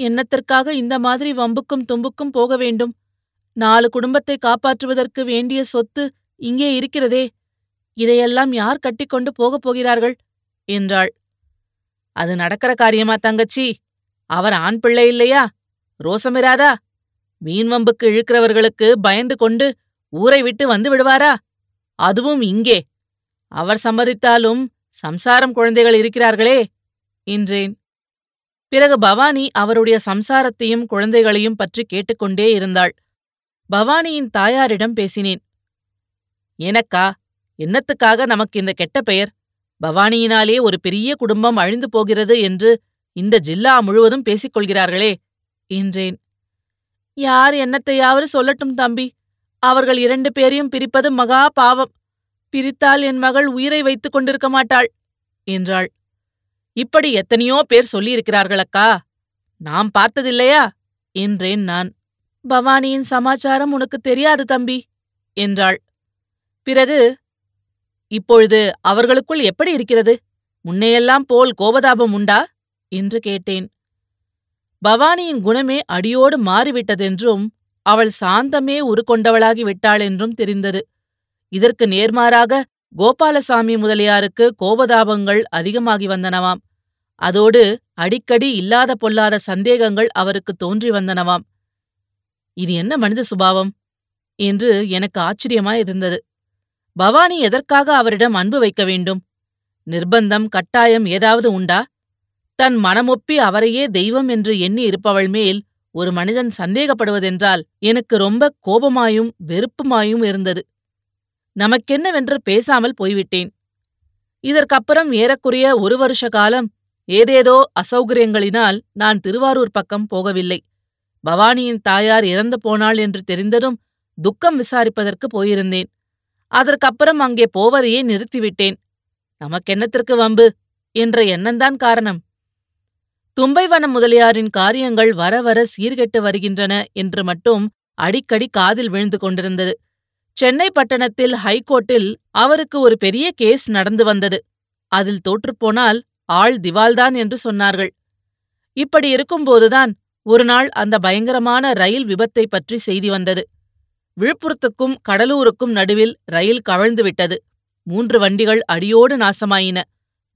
என்னத்திற்காக இந்த மாதிரி வம்புக்கும் தும்புக்கும் போக வேண்டும்? நாலு குடும்பத்தை காப்பாற்றுவதற்கு வேண்டிய சொத்து இங்கே இருக்கிறதே. இதையெல்லாம் யார் கட்டிக்கொண்டு போகப் போகிறார்கள்? என்றாள். அது நடக்கிற காரியமா தங்கச்சி? அவர் ஆண் பிள்ளை இல்லையா? ரோசமிராதா மீன் வம்புக்கு இழுக்கிறவர்களுக்கு பயந்து கொண்டு ஊரை விட்டு வந்து விடுவாரா? அதுவும் இங்கே. அவர் சம்மதித்தாலும் சம்சாரம் குழந்தைகள் இருக்கிறார்களே என்றேன். பிறகு பவானி அவருடைய சம்சாரத்தையும் குழந்தைகளையும் பற்றி கேட்டுக்கொண்டே இருந்தாள். பவானியின் தாயாரிடம் பேசினேன். எனக்கா? என்னத்துக்காக நமக்கு இந்த கெட்ட பெயர்? பவானியினாலே ஒரு பெரிய குடும்பம் அழிந்து போகிறது என்று இந்த ஜில்லா முழுவதும் பேசிக் கொள்கிறார்களே என்றேன். யார் என்னத்தையாவது சொல்லட்டும் தம்பி. அவர்கள் இரண்டு பேரையும் பிரிப்பது மகா பாவம். பிரித்தால் என் மகள் உயிரை வைத்துக் கொண்டிருக்க மாட்டாள் என்றாள். இப்படி எத்தனையோ பேர் சொல்லியிருக்கிறார்கள் அக்கா நாம் பார்த்ததில்லையா என்றேன் நான். பவானியின் சமாச்சாரம் உனக்கு தெரியாது தம்பி என்றாள். பிறகு இப்பொழுது அவர்களுக்குள் எப்படி இருக்கிறது? முன்னையெல்லாம் போல் கோபதாபம் உண்டா? என்று கேட்டேன். பவானியின் குணமே அடியோடு மாறிவிட்டதென்றும் அவள் சாந்தமே உருக்கொண்டவளாகி விட்டாளென்றும் தெரிந்தது. இதற்கு நேர்மாறாக கோபாலசாமி முதலியாருக்கு கோபதாபங்கள் அதிகமாகி வந்தனவாம். அதோடு அடிக்கடி இல்லாத பொல்லாத சந்தேகங்கள் அவருக்கு தோன்றி வந்தனவாம். இது என்ன மனித சுபாவம்? என்று எனக்கு ஆச்சரியமாயிருந்தது பவானி எதற்காக அவரிடம் அன்பு வைக்க வேண்டும்? நிர்பந்தம் கட்டாயம் ஏதாவது உண்டா? தன் மனமொப்பி அவரையே தெய்வம் என்று எண்ணி இருப்பவள் மேல் ஒரு மனிதன் சந்தேகப்படுவதென்றால் எனக்கு ரொம்ப கோபமாயும் வெறுப்புமாயும் இருந்தது. நமக்கென்னவென்று பேசாமல் போய்விட்டேன். இதற்கப்புறம் ஏறக்குறைய ஒரு வருஷ காலம் ஏதேதோ அசௌகரியங்களினால் நான் திருவாரூர் பக்கம் போகவில்லை. பவானியின் தாயார் இறந்து போனாள் என்று தெரிந்ததும் துக்கம் விசாரிப்பதற்கு போயிருந்தேன். அதற்கப்புறம் அங்கே போவதையே நிறுத்திவிட்டேன். நமக்கென்னத்திற்கு வம்பு? என்ற எண்ணந்தான் காரணம். தும்பைவனம் முதலியாரின் காரியங்கள் வர வர சீர்கெட்டு வருகின்றன என்று மட்டும் அடிக்கடி காதில் விழுந்து கொண்டிருந்தது. சென்னை பட்டணத்தில் ஹைகோர்ட்டில் அவருக்கு ஒரு பெரிய கேஸ் நடந்து வந்தது. அதில் தோற்றுப்போனால் ஆள் திவால்தான் என்று சொன்னார்கள். இப்படி இருக்கும்போதுதான் ஒருநாள் அந்த பயங்கரமான ரயில் விபத்தை பற்றி செய்தி வந்தது. விழுப்புரத்துக்கும் கடலூருக்கும் நடுவில் ரயில் கவிழ்ந்து விட்டது. மூன்று வண்டிகள் அடியோடு நாசமாயின.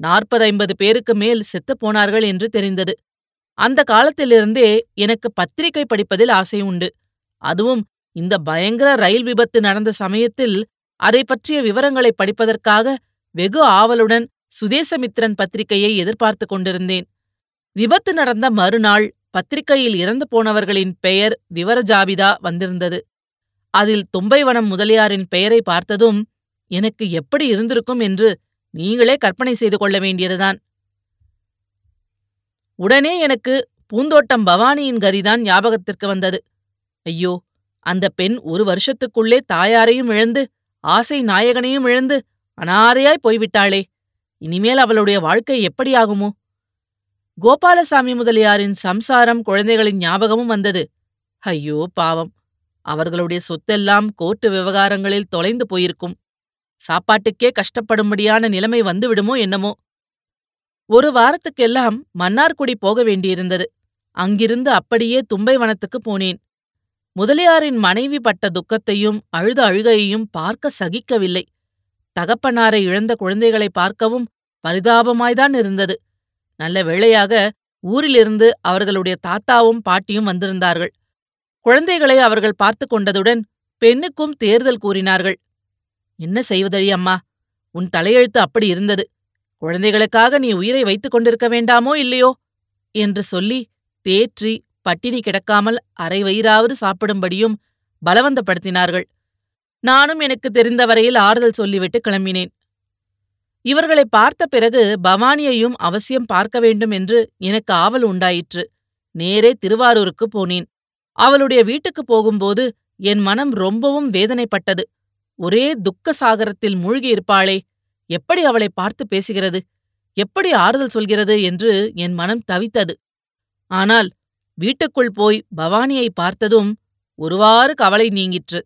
நாற்பது ஐம்பது பேருக்கு மேல் செத்துப் போனார்கள் என்று தெரிந்தது. அந்த காலத்திலிருந்தே எனக்கு பத்திரிகை படிப்பதில் ஆசை உண்டு. அதுவும் இந்த பயங்கர ரயில் விபத்து நடந்த சமயத்தில் அதை பற்றிய விவரங்களை படிப்பதற்காக வெகு ஆவலுடன் சுதேசமித்திரன் பத்திரிகையை எதிர்பார்த்து கொண்டிருந்தேன். விபத்து நடந்த மறுநாள் பத்திரிகையில் இறந்து போனவர்களின் பெயர் விவர ஜாபிதா வந்திருந்தது. அதில் தும்பைவனம் முதலியாரின் பெயரை பார்த்ததும் எனக்கு எப்படி இருந்திருக்கும் என்று நீங்களே கற்பனை செய்து கொள்ள வேண்டியதுதான். உடனே எனக்கு பூந்தோட்டம் பவானியின் கதிதான் ஞாபகத்திற்கு வந்தது. ஐயோ அந்த பெண் ஒரு வருஷத்துக்குள்ளே தாயாரையும் இழந்து ஆசை நாயகனையும் இழந்து அனாதையாய் போய்விட்டாளே. இனிமேல் அவளுடைய வாழ்க்கை எப்படியாகுமோ? கோபாலசாமி முதலியாரின் சம்சாரம் குழந்தைகளின் ஞாபகமும் வந்தது. ஐயோ பாவம். அவர்களுடைய சொத்தெல்லாம் கோர்ட்டு விவகாரங்களில் தொலைந்து போயிருக்கும். சாப்பாட்டுக்கே கஷ்டப்படும்படியான நிலைமை வந்துவிடுமோ என்னமோ. ஒரு வாரத்துக்கெல்லாம் மன்னார்குடி போக வேண்டியிருந்தது. அங்கிருந்து அப்படியே தும்பை வனத்துக்கு போனேன். முதலியாரின் மனைவி பட்ட துக்கத்தையும் அழுத அழுகையையும் பார்க்க சகிக்கவில்லை. தகப்பனாரை இழந்த குழந்தைகளை பார்க்கவும் பரிதாபமாய்தான் இருந்தது. நல்ல வேளையாக ஊரிலிருந்து அவர்களுடைய தாத்தாவும் பாட்டியும் வந்திருந்தார்கள். குழந்தைகளை அவர்கள் பார்த்து கொண்டதுடன் பெண்ணுக்கும் தேர்தல் கூறினார்கள். என்ன செய்வதழி அம்மா? உன் தலையெழுத்து அப்படி இருந்தது. குழந்தைகளுக்காக நீ உயிரை வைத்துக் கொண்டிருக்க வேண்டாமோ இல்லையோ? என்று சொல்லி தேற்றி பட்டினி கிடக்காமல் அரை வயிறாவது சாப்பிடும்படியும் பலவந்தப்படுத்தினார்கள். நானும் எனக்கு தெரிந்த வரையில் ஆறுதல் சொல்லிவிட்டு கிளம்பினேன். இவர்களை பார்த்த பிறகு பவானியையும் அவசியம் பார்க்க வேண்டும் என்று எனக்கு ஆவல் உண்டாயிற்று. நேரே திருவாரூருக்கு போனேன். அவளுடைய வீட்டுக்கு போகும்போது என் மனம் ரொம்பவும் வேதனைப்பட்டது. ஒரே துக்க சாகரத்தில் மூழ்கியிருப்பாளே. எப்படி அவளை பார்த்து பேசுகிறது? எப்படி ஆறுதல் சொல்கிறது என்று என் மனம் தவித்தது. ஆனால் வீட்டுக்குள் போய் பவானியை பார்த்ததும் ஒருவாறு கவலை நீங்கிற்று.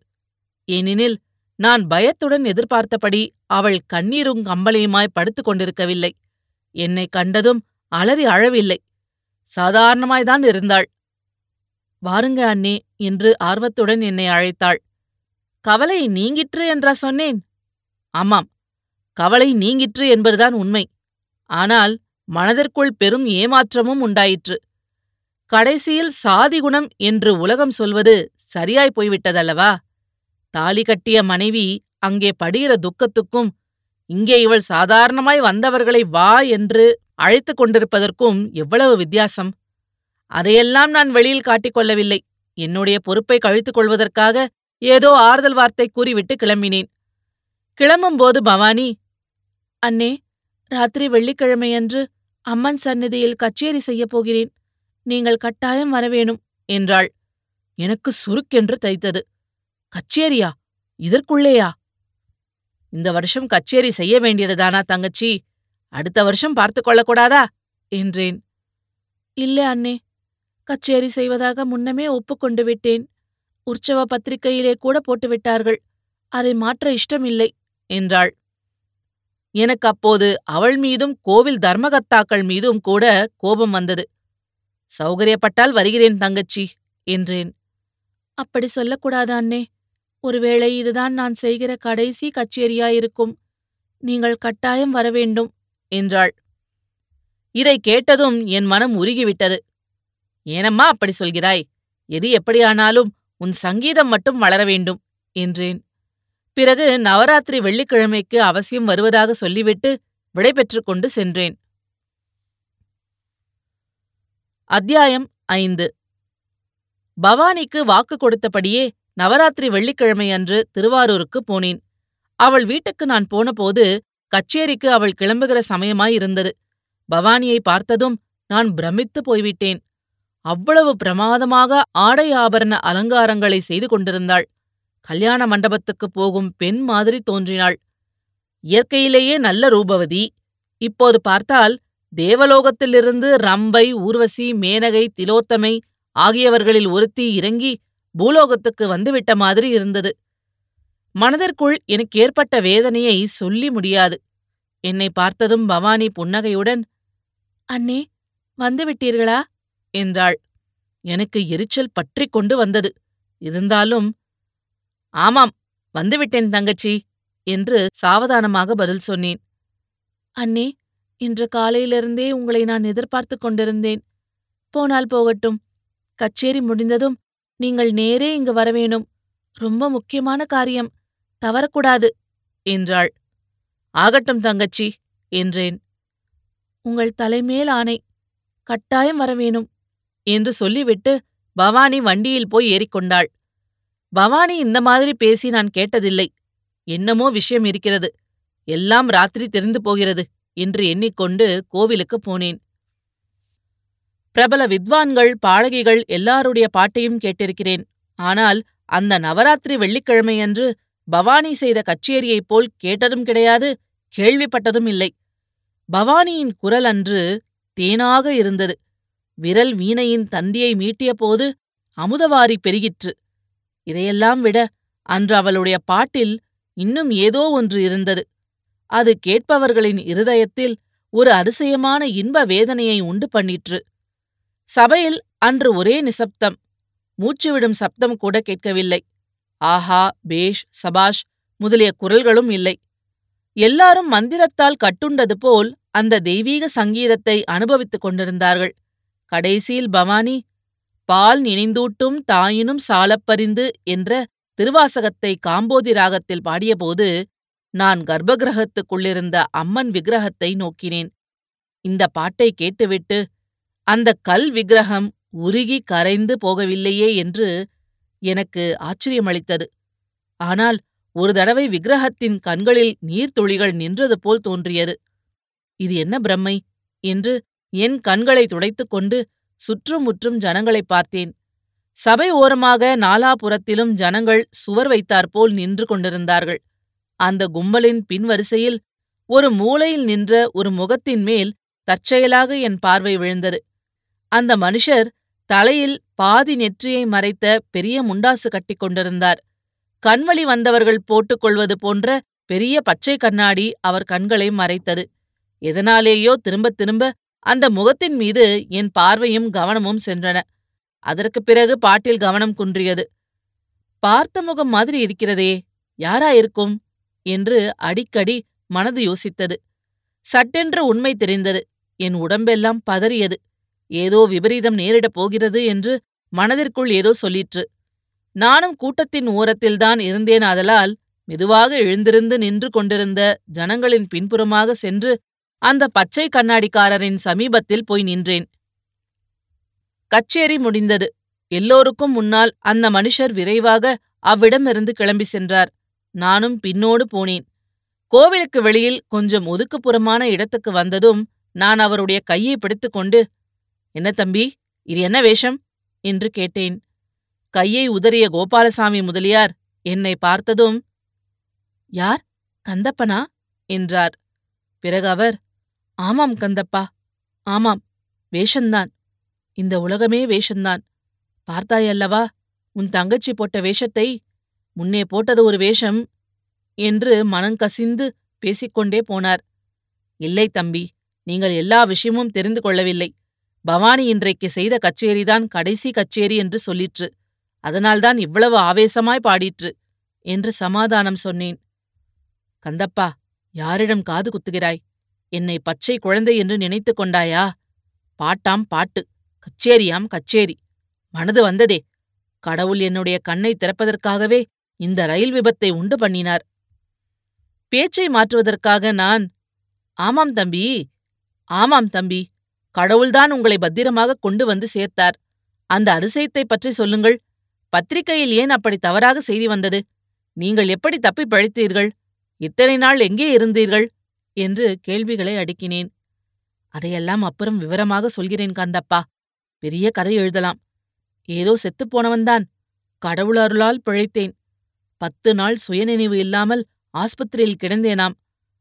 ஏனெனில் நான் பயத்துடன் எதிர்பார்த்தபடி அவள் கண்ணீரும் கம்பளையுமாய் படுத்துக் கொண்டிருக்கவில்லை. என்னை கண்டதும் அலறி அழவில்லை. சாதாரணமாய்தான் இருந்தாள். வாருங்க அண்ணே என்று ஆர்வத்துடன் என்னை அழைத்தாள். கவலை நீங்கிற்று என்றா சொன்னேன். ஆமாம் கவலை நீங்கிற்று என்பதுதான் உண்மை. ஆனால் மனதிற்குள் பெரும் ஏமாற்றமும் உண்டாயிற்று. கடைசியில் சாதி குணம் என்று உலகம் சொல்வது சரியாய் போய்விட்டதல்லவா? தாலி கட்டிய மனைவி அங்கே படுகிற துக்கத்துக்கும் இங்கே இவள் சாதாரணமாய் வந்தவர்களை வா என்று அழைத்துக் கொண்டிருப்பதற்கும் எவ்வளவு வித்தியாசம். அதையெல்லாம் நான் வெளியில் காட்டிக் கொள்ளவில்லை. என்னுடைய பொறுப்பை கழித்துக் கொள்வதற்காக ஏதோ ஆறுதல் வார்த்தை கூறிவிட்டு கிளம்பினேன். கிளம்பும்போது பவானி அண்ணே ராத்திரி வெள்ளிக்கிழமையன்று அம்மன் சந்நிதியில் கச்சேரி செய்யப் போகிறேன். நீங்கள் கட்டாயம் வரவேணும் என்றாள். எனக்கு சுருக்கென்று தைத்தது. கச்சேரியா? இதற்குள்ளேயா? இந்த வருஷம் கச்சேரி செய்ய வேண்டியதுதானா தங்கச்சி? அடுத்த வருஷம் பார்த்து கொள்ளக்கூடாதா என்றேன். இல்ல அண்ணே. கச்சேரி செய்வதாக முன்னமே ஒப்புக்கொண்டு விட்டேன். உற்சவ பத்திரிகையிலே கூட போட்டுவிட்டார்கள் அதை மாற்ற இஷ்டமில்லை என்றாள். எனக்கு அப்போது அவள் மீதும் கோவில் தர்மகர்த்தாக்கள் மீதும் கூட கோபம் வந்தது. சௌகரியப்பட்டால் வருகிறேன் தங்கச்சி என்றேன். அப்படி சொல்லக்கூடாது அண்ணே. ஒருவேளை இதுதான் நான் செய்கிற கடைசி கச்சேரியாயிருக்கும். நீங்கள் கட்டாயம் வரவேண்டும் என்றாள். இதை கேட்டதும் என் மனம் உருகிவிட்டது. ஏனம்மா அப்படி சொல்கிறாய்? எது எப்படியானாலும் உன் சங்கீதம் மட்டும் வளர வேண்டும் என்றேன். பிறகு நவராத்திரி வெள்ளிக்கிழமைக்கு அவசியம் வருவதாக சொல்லிவிட்டு விடைபெற்றுக் கொண்டு சென்றேன். அத்தியாயம் ஐந்து. பவானிக்கு வாக்கு கொடுத்தபடியே நவராத்திரி வெள்ளிக்கிழமை அன்று திருவாரூருக்கு போனேன். அவள் வீட்டுக்கு நான் போனபோது கச்சேரிக்கு அவள் கிளம்புகிற சமயமாயிருந்தது. பவானியை பார்த்ததும் நான் பிரமித்து போய்விட்டேன். அவ்வளவு பிரமாதமாக ஆடை ஆபரண அலங்காரங்களை செய்து கொண்டிருந்தாள். கல்யாண மண்டபத்துக்குப் போகும் பெண் மாதிரி தோன்றினாள். இயற்கையிலேயே நல்ல ரூபவதி. இப்போது பார்த்தால் தேவலோகத்திலிருந்து ரம்பை ஊர்வசி மேனகை திலோத்தமை ஆகியவர்களில் ஒருத்தி இறங்கி பூலோகத்துக்கு வந்துவிட்ட மாதிரி இருந்தது. மனதிற்குள் எனக்கு ஏற்பட்ட வேதனையை சொல்லி முடியாது. என்னை பார்த்ததும் பவானி புன்னகையுடன் அண்ணே வந்துவிட்டீர்களா? என்றாள். எனக்கு எரிச்சல் பற்றிக் கொண்டு வந்தது. இருந்தாலும் ஆமாம் வந்துவிட்டேன் தங்கச்சி என்று சாவதானமாக பதில் சொன்னேன். அண்ணே இன்று காலையிலிருந்தே உங்களை நான் எதிர்பார்த்துக் கொண்டிருந்தேன். போனால் போகட்டும். கச்சேரி முடிந்ததும் நீங்கள் நேரே இங்கு வரவேணும் ரொம்ப முக்கியமான காரியம். தவறக்கூடாது என்றாள். ஆகட்டும் தங்கச்சி என்றேன். உங்கள் தலைமேல் ஆணை. கட்டாயம் வரவேணும் என்று சொல்லிவிட்டு பவானி வண்டியில் போய் ஏறிக்கொண்டாள். பவானி இந்த மாதிரி பேசி நான் கேட்டதில்லை. என்னமோ விஷயம் இருக்கிறது. எல்லாம் ராத்திரி தெரிந்து போகிறது என்று எண்ணிக்கொண்டு கோவிலுக்குப் போனேன். பிரபல வித்வான்கள் பாடகிகள் எல்லாருடைய பாட்டையும் கேட்டிருக்கிறேன். ஆனால் அந்த நவராத்திரி வெள்ளிக்கிழமையன்று பவானி செய்த கச்சேரியைப் போல் கேட்டதும் கிடையாது கேள்விப்பட்டதும் இல்லை. பவானியின் குரல் அன்று தேனாக இருந்தது. விரல் வீணையின் தந்தியை மீட்டியபோது அமுதவாரி பெருகிற்று. இதையெல்லாம் விட அன்று அவளுடைய பாட்டில் இன்னும் ஏதோ ஒன்று இருந்தது. அது கேட்பவர்களின் இருதயத்தில் ஒரு அரிசயமான இன்ப வேதனையை உண்டு பண்ணிற்று. சபையில் அன்று ஒரே நிசப்தம். மூச்சுவிடும் சப்தம் கூட கேட்கவில்லை. ஆஹா பேஷ் சபாஷ் முதலிய குரல்களும் இல்லை. எல்லாரும் மந்திரத்தால் கட்டுண்டது போல் அந்த தெய்வீக சங்கீதத்தை அனுபவித்துக் கொண்டிருந்தார்கள். கடைசியில் பவானி பால் நினைந்தூட்டும் தாயினும் சாலப்பரிந்து என்ற திருவாசகத்தை காம்போதி ராகத்தில் பாடியபோது நான் கர்ப்பகிரகத்துக்குள்ளிருந்த அம்மன் விக்கிரகத்தை நோக்கினேன். இந்த பாட்டை கேட்டுவிட்டு அந்த கல் விக்கிரகம் உருகி கரைந்து போகவில்லையே என்று எனக்கு ஆச்சரியமளித்தது. ஆனால் ஒரு தடவை விக்கிரகத்தின் கண்களில் நீர்த்துளிகள் நின்றது போல் தோன்றியது. இது என்ன பிரம்மை? என்று என் கண்களை துடைத்துக் கொண்டு சுற்றுமுற்றும் ஜனங்களைப் பார்த்தேன். சபை ஓரமாக நாலாபுறத்திலும் ஜனங்கள் சுவர் வைத்தாற்போல் நின்று கொண்டிருந்தார்கள். அந்த கும்பலின் பின்வரிசையில் ஒரு மூலையில் நின்ற ஒரு முகத்தின் மேல் தற்செயலாக என் பார்வை விழுந்தது. அந்த மனுஷர் தலையில் பாதி நெற்றியை மறைத்த பெரிய முண்டாசு கட்டிக் கொண்டிருந்தார். கண்வழி வந்தவர்கள் போட்டுக்கொள்வது போன்ற பெரிய பச்சை கண்ணாடி அவர் கண்களை மறைத்தது. எதனாலேயோ திரும்பத் திரும்ப அந்த முகத்தின் மீது என் பார்வையும் கவனமும் சென்றன. அதற்குப் பிறகு பாட்டில் கவனம் குன்றியது. பார்த்த முகம் மாதிரி இருக்கிறதே யாராயிருக்கும் என்று அடிக்கடி மனது யோசித்தது. சட்டென்று உண்மை தெரிந்தது. என் உடம்பெல்லாம் பதறியது. ஏதோ விபரீதம் நேரிடப் போகிறது என்று மனதிற்குள் ஏதோ சொல்லிற்று. நானும் கூட்டத்தின் ஓரத்தில்தான் இருந்தேன் ஆதலால் மெதுவாக எழுந்திருந்து நின்று கொண்டிருந்த ஜனங்களின் பின்புறமாக சென்று அந்த பச்சை கண்ணாடிக்காரரின் சமீபத்தில் போய் நின்றேன். கச்சேரி முடிந்தது. எல்லோருக்கும் முன்னால் அந்த மனுஷர் விரைவாக அவ்விடமிருந்து கிளம்பி சென்றார். நானும் பின்னோடு போனேன். கோவிலுக்கு வெளியில் கொஞ்சம் ஒதுக்குப்புறமான இடத்துக்கு வந்ததும் நான் அவருடைய கையை பிடித்துக்கொண்டு என்ன தம்பி இது என்ன வேஷம்? என்று கேட்டேன். கையை உதறிய கோபாலசாமி முதலியார் என்னை பார்த்ததும் யார்? கந்தப்பனா? என்றார். பிறகு அவர் ஆமாம் கந்தப்பா. ஆமாம் வேஷந்தான். இந்த உலகமே வேஷந்தான். பார்த்தாயல்லவா உன் தங்கச்சி போட்ட வேஷத்தை? முன்னே போட்டது ஒரு வேஷம் என்று மனங்கசிந்து பேசிக்கொண்டே போனார். இல்லை தம்பி நீங்கள் எல்லா விஷயமும் தெரிந்து கொள்ளவில்லை. பவானி இன்றைக்கு செய்த கச்சேரிதான் கடைசி கச்சேரி என்று சொல்லிற்று. அதனால்தான் இவ்வளவு ஆவேசமாய் பாடிற்று என்று சமாதானம் சொன்னேன். கந்தப்பா யாரிடம் காது குத்துகிறாய்? என்னை பச்சை குழந்தை என்று நினைத்து கொண்டாயா? பாட்டாம் பாட்டு கச்சேரியாம் கச்சேரி. மனது வந்ததே. கடவுள் என்னுடைய கண்ணை திறப்பதற்காகவே இந்த ரயில் விபத்தை உண்டு பண்ணினார். பேச்சை மாற்றுவதற்காக நான் ஆமாம் தம்பி ஆமாம் தம்பி கடவுள்தான் உங்களை பத்திரமாக கொண்டு வந்து சேர்த்தார். அந்த அதிசயத்தை பற்றி சொல்லுங்கள். பத்திரிகையில் ஏன் அப்படி தவறாக செய்தி வந்தது? நீங்கள் எப்படி தப்பி பழித்தீர்கள்? இத்தனை நாள் எங்கே இருந்தீர்கள்? என்று கேள்விகளை அடுக்கினேன். அதையெல்லாம் அப்புறம் விவரமாக சொல்கிறேன் கந்தப்பா. பெரிய கதை எழுதலாம். ஏதோ செத்துப்போனவன்தான் கடவுள் அருளால் பிழைத்தேன். பத்து நாள் சுயநினைவு இல்லாமல் ஆஸ்பத்திரியில் கிடந்தேனாம்.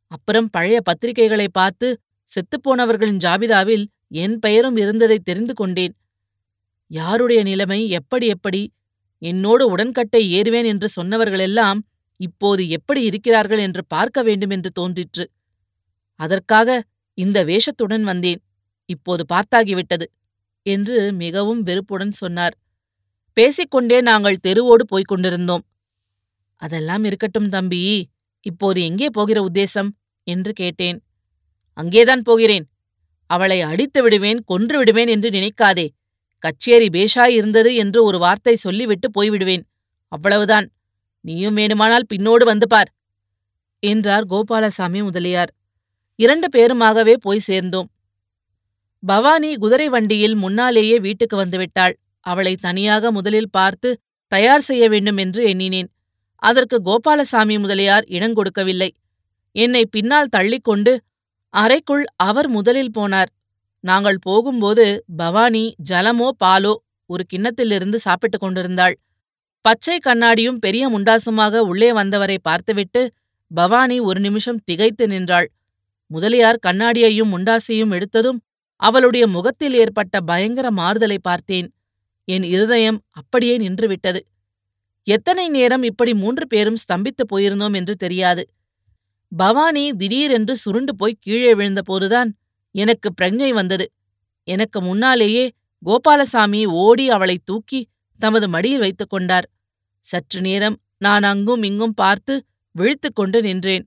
அப்புறம் பழைய பத்திரிகைகளை பார்த்து செத்துப்போனவர்களின் ஜாபிதாவில் என் பெயரும் இருந்ததை தெரிந்து கொண்டேன். யாருடைய நிலைமை எப்படி எப்படி? என்னோடு உடன்கட்டை ஏறுவேன் என்று சொன்னவர்களெல்லாம் இப்போது எப்படி இருக்கிறார்கள் என்று பார்க்க வேண்டும் என்று தோன்றிற்று. அதற்காக இந்த வேஷத்துடன் வந்தேன். இப்போது பார்த்தாகிவிட்டது என்று மிகவும் வெறுப்புடன் சொன்னார். பேசிக்கொண்டே நாங்கள் தெருவோடு போய்க் கொண்டிருந்தோம். அதெல்லாம் இருக்கட்டும் தம்பி இப்போது எங்கே போகிற உத்தேசம்? என்று கேட்டேன். அங்கேதான் போகிறேன். அவளை அடித்து விடுவேன் கொன்று விடுவேன் என்று நினைக்காதே. கச்சேரி பேஷாய் இருந்தது என்று ஒரு வார்த்தை சொல்லிவிட்டு போய்விடுவேன். அவ்வளவுதான். நீயும் வேணுமானால் பின்னோடு வந்து பார் என்றார் கோபாலசாமி முதலியார். இரண்டு பேருமாகவே போய் சேர்ந்தோம். பவானி குதிரை வண்டியில் முன்னாலேயே வீட்டுக்கு வந்துவிட்டாள் அவளை தனியாக முதலில் பார்த்து தயார் செய்ய வேண்டும் என்று எண்ணினேன். அதற்கு கோபாலசாமி முதலியார் இடங்கொடுக்கவில்லை என்னை பின்னால் தள்ளிக்கொண்டு அறைக்குள் அவர் முதலில் போனார். நாங்கள் போகும்போது பவானி ஜலமோ பாலோ ஒரு கிண்ணத்திலிருந்து சாப்பிட்டுக் கொண்டிருந்தாள். பச்சை கண்ணாடியும் பெரிய முண்டாசுமாக உள்ளே வந்தவரை பார்த்துவிட்டு பவானி ஒரு நிமிஷம் திகைத்து நின்றாள். முதலியார் கண்ணாடியையும் முண்டாசையும் எடுத்ததும் அவளுடைய முகத்தில் ஏற்பட்ட பயங்கர மாறுதலை பார்த்தேன். என் இருதயம் அப்படியே நின்றுவிட்டது. எத்தனை நேரம் இப்படி மூன்று பேரும் ஸ்தம்பித்துப் போயிருந்தோம் என்று தெரியாது. பவானி திடீரென்று சுருண்டு போய் கீழே விழுந்தபோதுதான் எனக்கு பிரஜை வந்தது. எனக்கு முன்னாலேயே கோபாலசாமி ஓடி அவளை தூக்கி தமது மடியில் வைத்துக் கொண்டார். சற்று நேரம் நான் அங்கும் இங்கும் பார்த்து விழித்துக்கொண்டு நின்றேன்.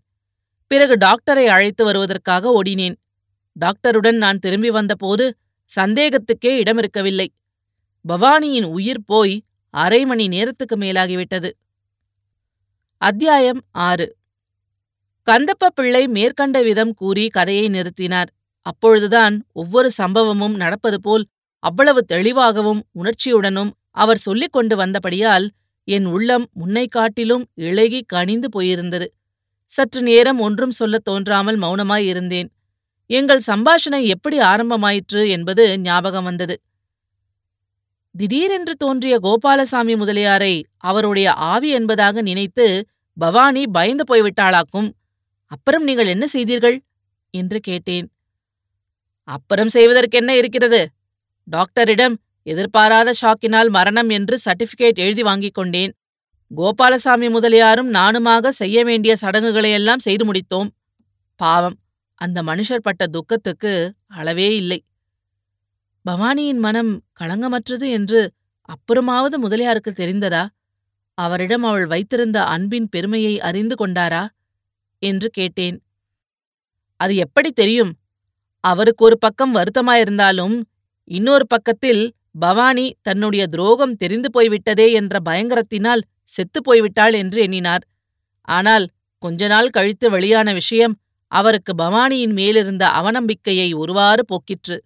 பிறகு டாக்டரை அழைத்து வருவதற்காக ஓடினேன். டாக்டருடன் நான் திரும்பி வந்தபோது சந்தேகத்துக்கே இடமிருக்கவில்லை. பவானியின் உயிர் போய் அரை மணி நேரத்துக்கு மேலாகிவிட்டது. அத்தியாயம் ஆறு. கந்தப்ப பிள்ளை மேற்கண்ட விதம் கூறி கதையை நிறுத்தினார். அப்பொழுதுதான் ஒவ்வொரு சம்பவமும் நடப்பது போல் அவ்வளவு தெளிவாகவும் உணர்ச்சியுடனும் அவர் சொல்லிக் கொண்டு வந்தபடியால் என் உள்ளம் முன்னை காட்டிலும் இழகி கனிந்து போயிருந்தது. சற்று நேரம் ஒன்றும் சொல்லத் தோன்றாமல் மௌனமாயிருந்தேன் எங்கள் சம்பாஷணை எப்படி ஆரம்பமாயிற்று என்பது ஞாபகம் வந்தது. திடீரென்று தோன்றிய கோபாலசாமி முதலியாரை அவருடைய ஆவி என்பதாக நினைத்து பவானி பயந்து போய்விட்டாளாக்கும். அப்புறம் நீங்கள் என்ன செய்தீர்கள்? என்று கேட்டேன். அப்புறம் செய்வதற்கென்ன இருக்கிறது? டாக்டரிடம் எதிர்பாராத ஷாக்கினால் மரணம் என்று சர்டிபிகேட் எழுதி வாங்கிக் கொண்டேன். கோபாலசாமி முதலியாரும் நானுமாக செய்ய வேண்டிய சடங்குகளையெல்லாம் செய்து முடித்தோம். பாவம் அந்த மனுஷர் பட்ட துக்கத்துக்கு அளவே இல்லை. பவானியின் மனம் களங்கமற்றது என்று அப்புறமாவது முதலியாருக்கு தெரிந்ததா? அவரிடம் அவள் வைத்திருந்த அன்பின் பெருமையை அறிந்து கொண்டாரா? என்று கேட்டேன். அது எப்படி தெரியும்? அவருக்கு ஒரு பக்கம் வருத்தமாயிருந்தாலும் இன்னொரு பக்கத்தில் பவானி தன்னுடைய துரோகம் தெரிந்து போய்விட்டதே என்ற பயங்கரத்தினால் செத்துப் போய்விட்டாள் என்று எண்ணினார். ஆனால் கொஞ்ச நாள் கழித்து வெளியான விஷயம் அவருக்கு பவானியின் மேலிருந்த அவநம்பிக்கையை ஒருவாறு போக்கிற்று.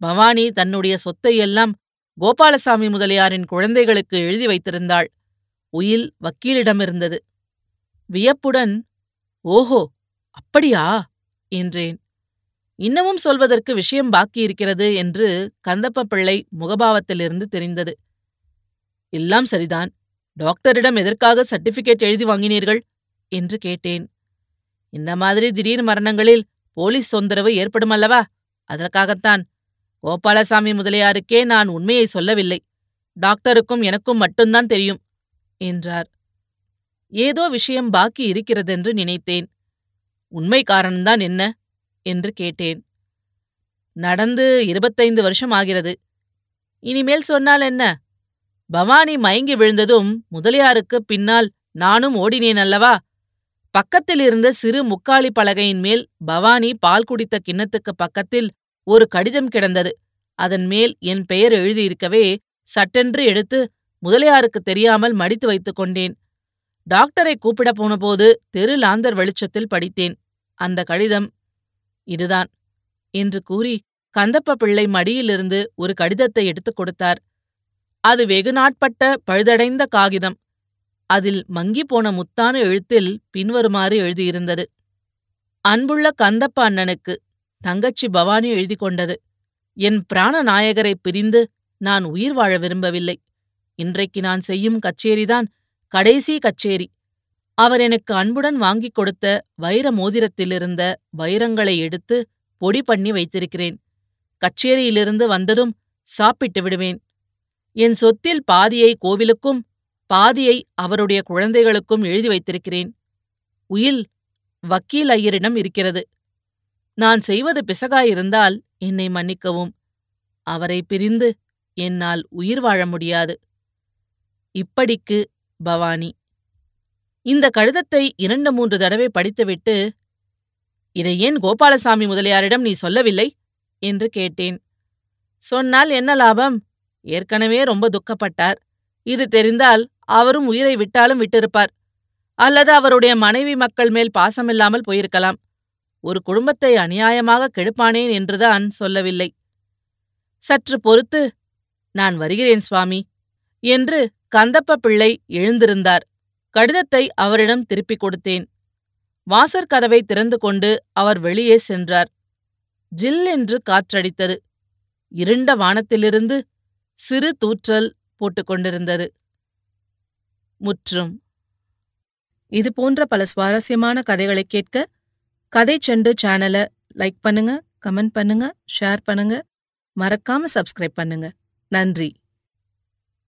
பவானி தன்னுடைய சொத்தையெல்லாம் கோபாலசாமி முதலியாரின் குழந்தைகளுக்கு எழுதி வைத்திருந்தாள். உயில் வக்கீலிடமிருந்தது வியப்புடன் ஓஹோ அப்படியா? என்றேன். இன்னமும் சொல்வதற்கு விஷயம் பாக்கியிருக்கிறது என்று கந்தப்ப பிள்ளை முகபாவத்திலிருந்து தெரிந்தது. எல்லாம் சரிதான். டாக்டரிடம் எதற்காக சர்டிபிகேட் எழுதி வாங்கினீர்கள்? என்று கேட்டேன். இந்த மாதிரி திடீர் மரணங்களில் போலீஸ் தொந்தரவு ஏற்படுமல்லவா அதற்காகத்தான். கோபாலசாமி முதலியாருக்கே நான் உண்மையை சொல்லவில்லை. டாக்டருக்கும் எனக்கும் மட்டும்தான் தெரியும் என்றார். ஏதோ விஷயம் பாக்கி இருக்கிறதென்று நினைத்தேன். உண்மை காரணம்தான் என்ன? என்று கேட்டேன். நடந்து இருபத்தைந்து வருஷம் ஆகிறது. இனிமேல் சொன்னால் என்ன? பவானி மயங்கி விழுந்ததும் முதலியாருக்கு பின்னால் நானும் ஓடினேன் அல்லவா? பக்கத்தில் இருந்த சிறு முக்காலி பலகையின் மேல் பவானி பால் குடித்த கிண்ணத்துக்கு பக்கத்தில் ஒரு கடிதம் கிடந்தது. அதன் மேல் என் பெயர் எழுதியிருக்கவே சட்டென்று எடுத்து முதலியாருக்கு தெரியாமல் மடித்து வைத்துக் கொண்டேன். டாக்டரை கூப்பிடப் போனபோது தெரு லாந்தர் வெளிச்சத்தில் படித்தேன். அந்த கடிதம் இதுதான் என்று கூறி கந்தப்ப பிள்ளை மடியிலிருந்து ஒரு கடிதத்தை எடுத்துக் கொடுத்தார். அது வெகு நாட்பட்ட பழுதடைந்த காகிதம். அதில் மங்கிப்போன முத்தான எழுத்தில் பின்வருமாறு எழுதியிருந்தது. அன்புள்ள கந்தப்ப அண்ணனுக்கு தங்கச்சி பவானி எழுதி கொண்டது. என் பிராண நாயகரை பிரிந்து நான் உயிர் வாழ விரும்பவில்லை. இன்றைக்கு நான் செய்யும் கச்சேரிதான் கடைசி கச்சேரி. அவர் எனக்கு அன்புடன் வாங்கிக் கொடுத்த வைர மோதிரத்திலிருந்த வைரங்களை எடுத்து பொடி பண்ணி வைத்திருக்கிறேன். கச்சேரியிலிருந்து வந்ததும் சாப்பிட்டு விடுவேன். என் சொத்தில் பாதியை கோவிலுக்கும் பாதியை அவருடைய குழந்தைகளுக்கும் எழுதி வைத்திருக்கிறேன். உயில் வக்கீல் ஐயரிடம் இருக்கிறது. நான் செய்வது பிசகாயிருந்தால் என்னை மன்னிக்கவும். அவரை பிரிந்து என்னால் உயிர் வாழ முடியாது. இப்படிக்கு பவானி. இந்த கடிதத்தை இரண்டு மூன்று தடவை படித்துவிட்டு இதை ஏன் கோபாலசாமி முதலியாரிடம் நீ சொல்லவில்லை? என்று கேட்டேன். சொன்னால் என்ன லாபம்? ஏற்கனவே ரொம்ப துக்கப்பட்டார். இது தெரிந்தால் அவரும் உயிரை விட்டாலும் விட்டிருப்பார். அல்லது அவருடைய மனைவி மக்கள் மேல் பாசமில்லாமல் போயிருக்கலாம். ஒரு குடும்பத்தை அநியாயமாக கெடுப்பானேன் என்றுதான் சொல்லவில்லை. சற்று பொறுத்து நான் வருகிறேன் சுவாமி என்று கந்தப்ப பிள்ளை எழுந்திருந்தார். கடிதத்தை அவரிடம் திருப்பிக் கொடுத்தேன். வாசற்கதவை திறந்து கொண்டு அவர் வெளியே சென்றார். ஜில் என்று காற்றடித்தது. இருண்ட வானத்திலிருந்து சிறு தூற்றல் போட்டுக்கொண்டிருந்தது முற்றும். இது போன்ற பல சுவாரஸ்யமான கதைகளை கேட்க கதை செண்டு சேனலை லைக் பண்ணுங்க கமெண்ட் பண்ணுங்க ஷேர் பண்ணுங்க. மறக்காம சப்ஸ்கிரைப் பண்ணுங்க. நன்றி.